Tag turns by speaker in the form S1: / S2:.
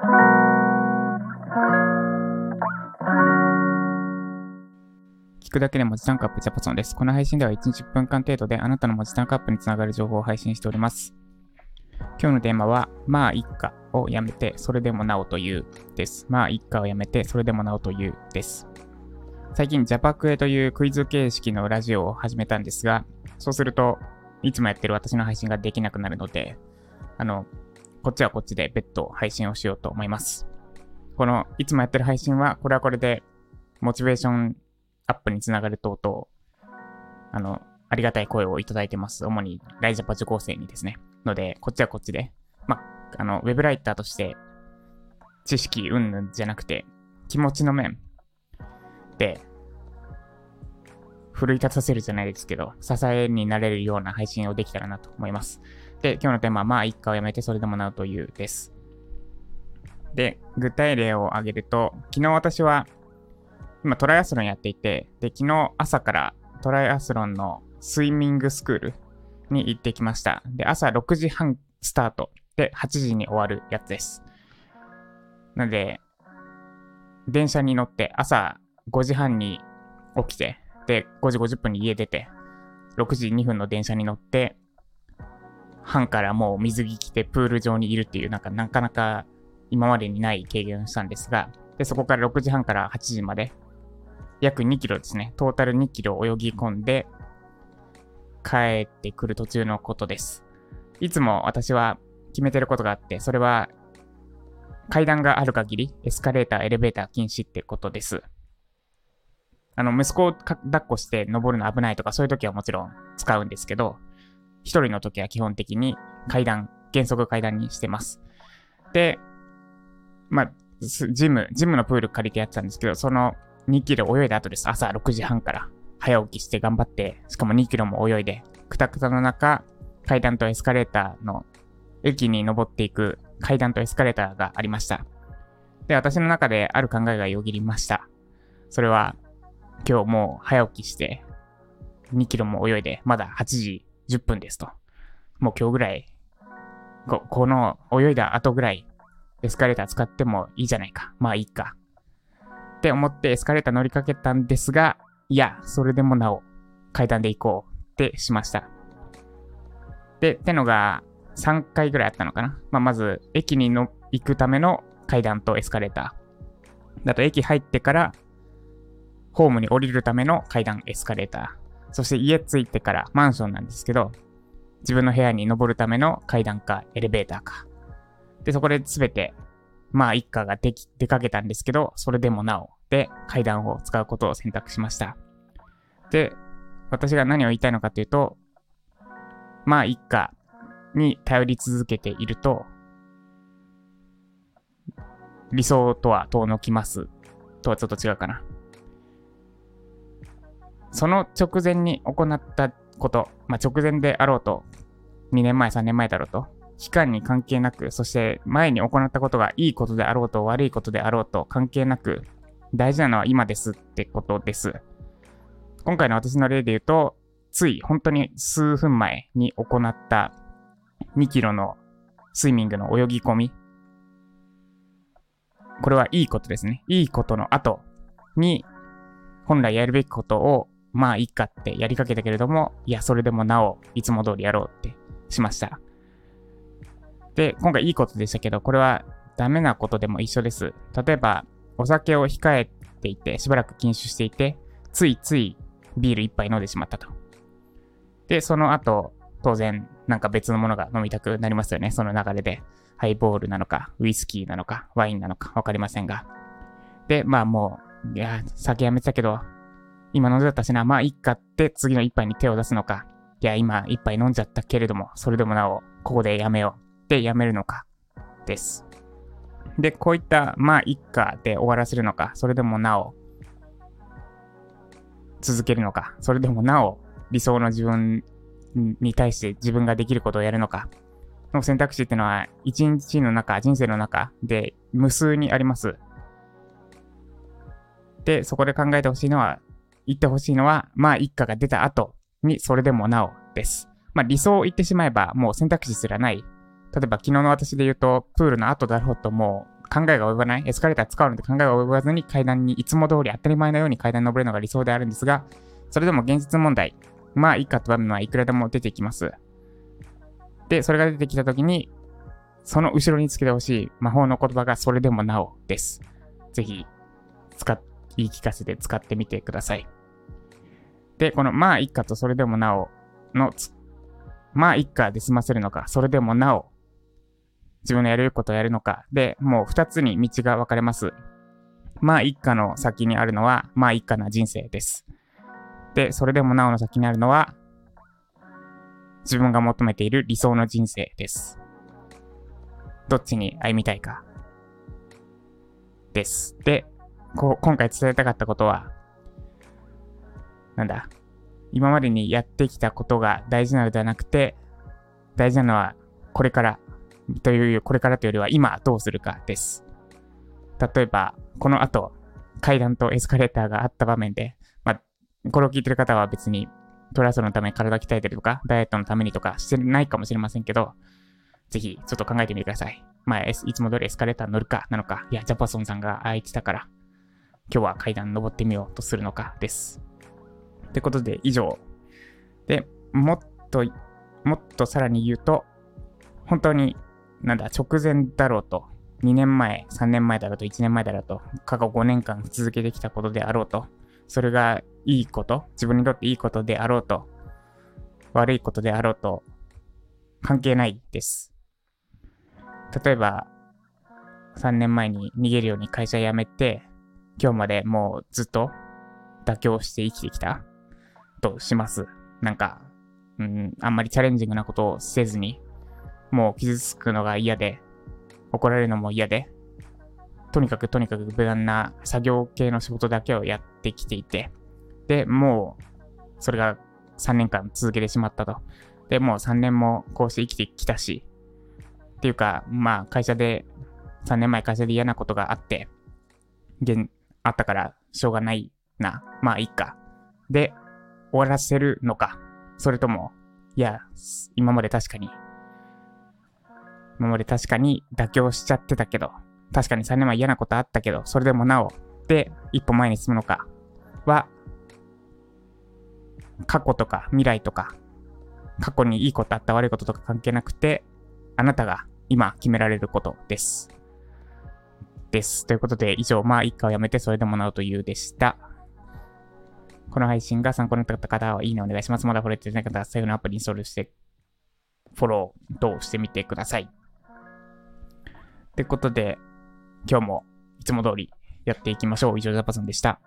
S1: 聞くだけで文字タンクアップジャパソンです。この配信では1日10分間程度であなたの文字タンクアップにつながる情報を配信しております。今日のテーマは、まあ一家をやめてそれでもなおというです。まあ一家をやめてそれでもなおというです。最近ジャパクエというクイズ形式のラジオを始めたんですが、そうするといつもやってる私の配信ができなくなるので、あの、こっちはこっちで別途配信をしようと思います。このいつもやってる配信は、これはこれでモチベーションアップにつながる等々、あの、ありがたい声をいただいてます。主にライジャパ受講生にですね。ので、こっちはこっちで、まあの、ウェブライターとして知識うんぬんじゃなくて、気持ちの面で、奮い立たせるじゃないですけど、支えになれるような配信をできたらなと思います。で、今日のテーマは、まあ、一家をやめてそれでもなうというです。で、具体例を挙げると、昨日私は今トライアスロンやっていて、で、昨日朝からトライアスロンのスイミングスクールに行ってきました。で、朝6時半スタートで8時に終わるやつです。なので、電車に乗って朝5時半に起きて、で、5時50分に家出て、6時2分の電車に乗って、半からもう水着着てプール上にいるっていう、なんかなかなか今までにない経験をしたんですが、で、そこから6時半から8時まで約2キロですね。トータル2キロ泳ぎ込んで、帰ってくる途中のことです。いつも私は決めてることがあって、それは階段がある限りエスカレーター、エレベーター禁止ってことです。あの、息子を抱っこして登るの危ないとかそういう時はもちろん使うんですけど、一人の時は基本的に階段、原則階段にしてます。で、まあ、ジム、ジムのプール借りてやってたんですけど、その2キロ泳いだ後です。朝6時半から早起きして頑張って、しかも2キロも泳いで、くたくたの中、階段とエスカレーターの駅に登っていく階段とエスカレーターがありました。で、私の中である考えがよぎりました。それは、今日もう早起きして、2キロも泳いで、まだ8時10分ですと。もう今日ぐらい、ここの泳いだ後ぐらい、エスカレーター使ってもいいじゃないか。まあいいか。って思ってエスカレーター乗りかけたんですが、いや、それでもなお階段で行こうってしました。で、ってのが3回ぐらいあったのかな。まあ、まず、駅にの行くための階段とエスカレーター。だと駅入ってから、ホームに降りるための階段、エスカレーター。そして家着いてからマンションなんですけど、自分の部屋に登るための階段かエレベーターか。で、そこで全てまあ一家が出かけたんですけど、それでもなお、で、階段を使うことを選択しました。で、私が何を言いたいのかというと、まあ一家に頼り続けていると、理想とは遠のきますとはちょっと違うかな。その直前に行ったこと、まあ、直前であろうと、2年前、3年前だろうと、期間に関係なく、そして前に行ったことがいいことであろうと悪いことであろうと関係なく、大事なのは今ですってことです。今回の私の例で言うと、つい本当に数分前に行った2キロのスイミングの泳ぎ込み。これはいいことですね。いいことの後に本来やるべきことをまあいいかってやりかけたけれども、いや、それでもなおいつも通りやろうってしました。で、今回いいことでしたけど、これはダメなことでも一緒です。例えば、お酒を控えていて、しばらく禁酒していて、ついついビール一杯飲んでしまったと。で、その後、当然、なんか別のものが飲みたくなりますよね。その流れで。ハイボールなのか、ウイスキーなのか、ワインなのか、わかりませんが。で、まあもう、いや、酒やめてたけど、今飲んじゃったしな、まあいっかって次の一杯に手を出すのか。いや、今一杯飲んじゃったけれども、それでもなお、ここでやめよう。ってやめるのかです。で、こういった、まあ、一家で終わらせるのか、それでもなお、続けるのか、それでもなお、理想の自分に対して自分ができることをやるのか、の選択肢っていうのは、一日の中、人生の中で無数にあります。で、そこで考えてほしいのは、言ってほしいのは、まあ一家が出た後にそれでもなおです。まあ理想を言ってしまえばもう選択肢すらない例えば昨日の私で言うと、プールの後だろうともう考えが及ばない、エスカレーター使うので考えが及ばずに階段にいつも通り当たり前のように階段に登るのが理想であるんですが、それでも現実問題、まあいいかって場面はいくらでも出てきます。で、それが出てきたときに、その後ろにつけてほしい魔法の言葉がそれでもなおです。ぜひ、使っ、言い聞かせて使ってみてください。で、このまあ一家とそれでもなおのまあ一家で済ませるのか、それでもなお自分のやれることをやるのか、で、もう二つに道が分かれます。まあ一家の先にあるのは、まあ一家な人生です。で、それでもなおの先にあるのは、自分が求めている理想の人生です。どっちに歩みたいか。です。で、こう、今回伝えたかったことは、なんだ、今までにやってきたことが大事なのではなくて、大事なのはこれからという、これからというよりは今どうするかです。例えば、この後、階段とエスカレーターがあった場面で、まあ、これを聞いてる方は別にトラストのために体鍛えてるとか、ダイエットのためにとかしてないかもしれませんけど、ぜひちょっと考えてみてください。まあ、いつも通りエスカレーター乗るかなのか、いや、ジャパソンさんが空いてたから、今日は階段登ってみようとするのかです。ってことで、以上。で、もっと、もっとさらに言うと、本当に、なんだ、直前だろうと、2年前、3年前だろうと、1年前だろうと、過去5年間続けてきたことであろうと、それがいいこと、自分にとっていいことであろうと、悪いことであろうと、関係ないです。例えば、3年前に逃げるように会社辞めて、今日までもうずっと妥協して生きてきた。とします。なんか、うん、あんまりチャレンジングなことをせずに、もう傷つくのが嫌で、怒られるのも嫌で、とにかくとにかく無難な作業系の仕事だけをやってきていて、で、もう、それが3年間続けてしまったと。で、もう3年もこうして生きてきたし、っていうか、まあ、会社で、3年前会社で嫌なことがあって、現、あったからしょうがないな。まあ、いいか。で、終わらせるのか？それとも、いや、今まで確かに、今まで確かに妥協しちゃってたけど、確かに3年前嫌なことあったけど、それでもなお、で、一歩前に進むのか？は、過去とか未来とか、過去にいいことあった悪いこととか関係なくて、あなたが今決められることです。です。ということで、以上、まあ、一家をやめてそれでもなおというでした。この配信が参考になった方はいいねお願いします。まだフォローしてない方は最後のアプリインストールして、フォロー等してみてください。ってことで、今日もいつも通りやっていきましょう。以上、ジャパソンでした。